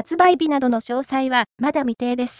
発売日などの詳細はまだ未定です。